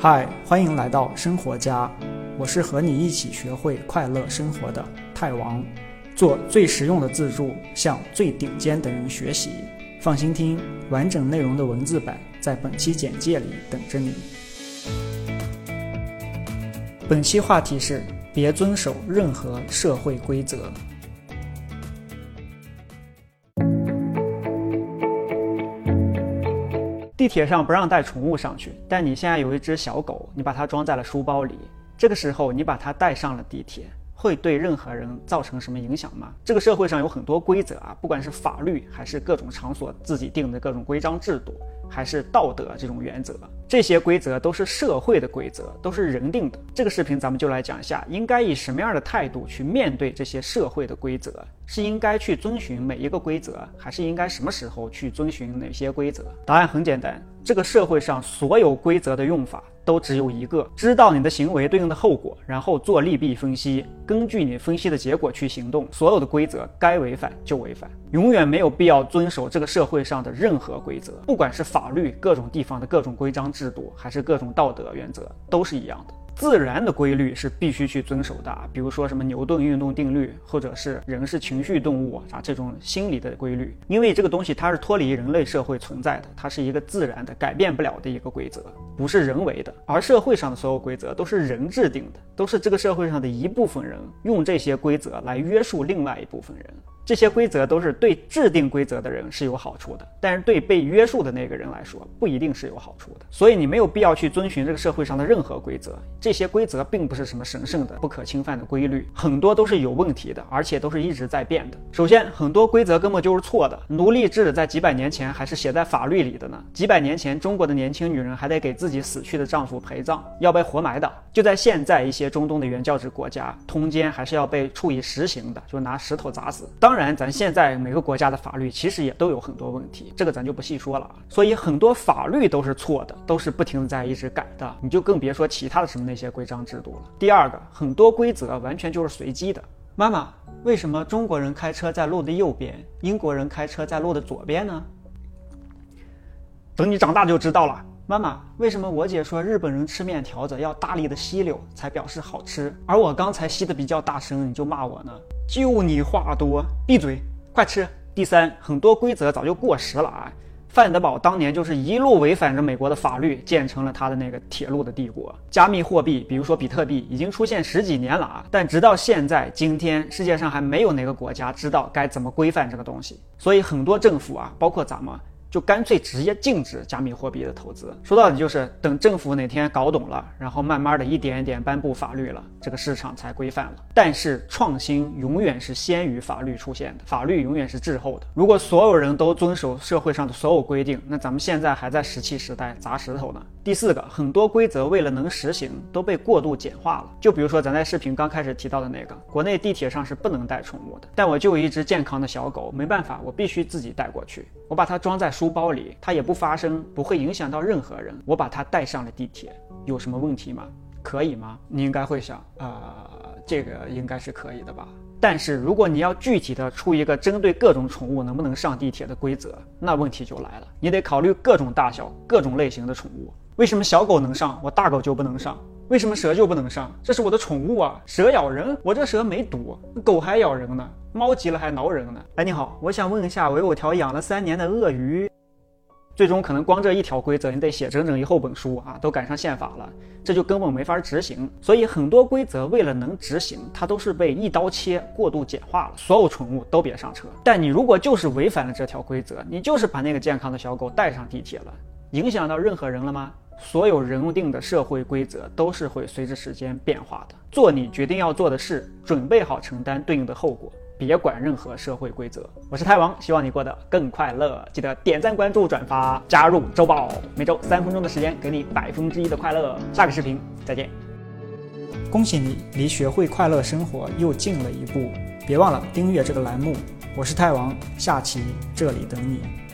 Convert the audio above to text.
嗨，欢迎来到生活家，我是和你一起学会快乐生活的泰王，做最实用的自助，向最顶尖的人学习。放心听，完整内容的文字版在本期简介里等着你。本期话题是：别遵守任何社会规则。地铁上不让带宠物上去，但你现在有一只小狗，你把它装在了书包里。这个时候，你把它带上了地铁，会对任何人造成什么影响吗？这个社会上有很多规则啊，不管是法律，还是各种场所自己定的各种规章制度，还是道德这种原则，这些规则都是社会的规则，都是人定的。这个视频咱们就来讲一下，应该以什么样的态度去面对这些社会的规则。是应该去遵循每一个规则，还是应该什么时候去遵循哪些规则？答案很简单，这个社会上所有规则的用法都只有一个：知道你的行为对应的后果，然后做利弊分析，根据你分析的结果去行动。所有的规则该违反就违反，永远没有必要遵守这个社会上的任何规则，不管是法律、各种地方的各种规章制度，还是各种道德原则，都是一样的。自然的规律是必须去遵守的，比如说什么牛顿运动定律，或者是人是情绪动物啊这种心理的规律，因为这个东西它是脱离人类社会存在的，它是一个自然的、改变不了的一个规则，不是人为的。而社会上的所有规则都是人制定的，都是这个社会上的一部分人用这些规则来约束另外一部分人。这些规则都是对制定规则的人是有好处的，但是对被约束的那个人来说不一定是有好处的。所以你没有必要去遵循这个社会上的任何规则。这些规则并不是什么神圣的、不可侵犯的规律，很多都是有问题的，而且都是一直在变的。首先，很多规则根本就是错的。奴隶制在几百年前还是写在法律里的呢。几百年前，中国的年轻女人还得给自己死去的丈夫陪葬，要被活埋的。就在现在，一些中东的原教旨国家，通奸还是要被处以实刑的，就拿石头砸死。当然，然咱现在每个国家的法律其实也都有很多问题，这个咱就不细说了。所以很多法律都是错的，都是不停的在一直改的。你就更别说其他的什么那些规章制度了。第二个，很多规则完全就是随机的。妈妈，为什么中国人开车在路的右边，英国人开车在路的左边呢？等你长大就知道了。妈妈，为什么我姐说日本人吃面条子要大力的吸溜才表示好吃，而我刚才吸的比较大声，你就骂我呢？就你话多，闭嘴，快吃。第三，很多规则早就过时了啊。范德堡当年就是一路违反着美国的法律，建成了他的那个铁路的帝国。加密货币，比如说比特币，已经出现十几年了啊，但直到现在今天，世界上还没有哪个国家知道该怎么规范这个东西。所以很多政府啊，包括咱们。就干脆直接禁止加密货币的投资。说到底就是等政府哪天搞懂了，然后慢慢的一点一点颁布法律了，这个市场才规范了。但是创新永远是先于法律出现的，法律永远是滞后的。如果所有人都遵守社会上的所有规定，那咱们现在还在石器时代砸石头呢。第四个，很多规则为了能实行，都被过度简化了。就比如说咱在视频刚开始提到的那个，国内地铁上是不能带宠物的，但我就有一只健康的小狗，没办法，我必须自己带过去，我把它装在。书包里，它也不发声，不会影响到任何人。我把它带上了地铁，有什么问题吗？可以吗？你应该会想，啊，这个应该是可以的吧。但是如果你要具体的出一个针对各种宠物能不能上地铁的规则，那问题就来了。你得考虑各种大小、各种类型的宠物。为什么小狗能上，我大狗就不能上？为什么蛇就不能上？这是我的宠物啊！蛇咬人，我这蛇没毒，狗还咬人呢，猫急了还挠人呢。哎，你好，我想问一下，我有条养了三年的鳄鱼，最终可能光这一条规则，你得写整整一厚本书啊，都赶上宪法了，这就根本没法执行。所以很多规则为了能执行，它都是被一刀切、过度简化了。所有宠物都别上车。但你如果就是违反了这条规则，你就是把那个健康的小狗带上地铁了，影响到任何人了吗？所有人定的社会规则都是会随着时间变化的。做你决定要做的事，准备好承担对应的后果，别管任何社会规则。我是太王，希望你过得更快乐。记得点赞、关注、转发，加入周报，每周三分钟的时间，给你百分之一的快乐。下个视频再见。恭喜你离学会快乐生活又近了一步，别忘了订阅这个栏目。我是太王，下期这里等你。